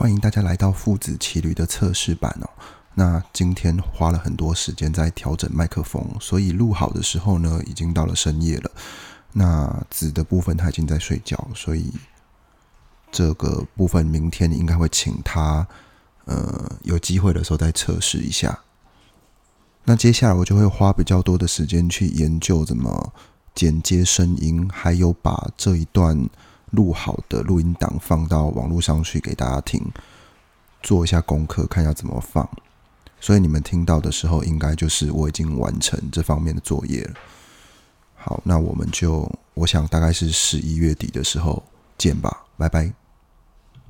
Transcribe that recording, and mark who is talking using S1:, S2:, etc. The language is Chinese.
S1: 欢迎大家来到父子骑驴的测试版哦。那今天花了很多时间在调整麦克风，所以录好的时候呢，已经到了深夜了。那子的部分他已经在睡觉，所以这个部分明天应该会请他，呃，有机会的时候再测试一下。那接下来我就会花比较多的时间去研究怎么剪接声音，还有把这一段。录好的录音档放到网络上去给大家听，做一下功课，看一下怎么放。所以你们听到的时候，应该就是我已经完成这方面的作业了。好，那我们就我想大概是十一月底的时候见吧，拜拜。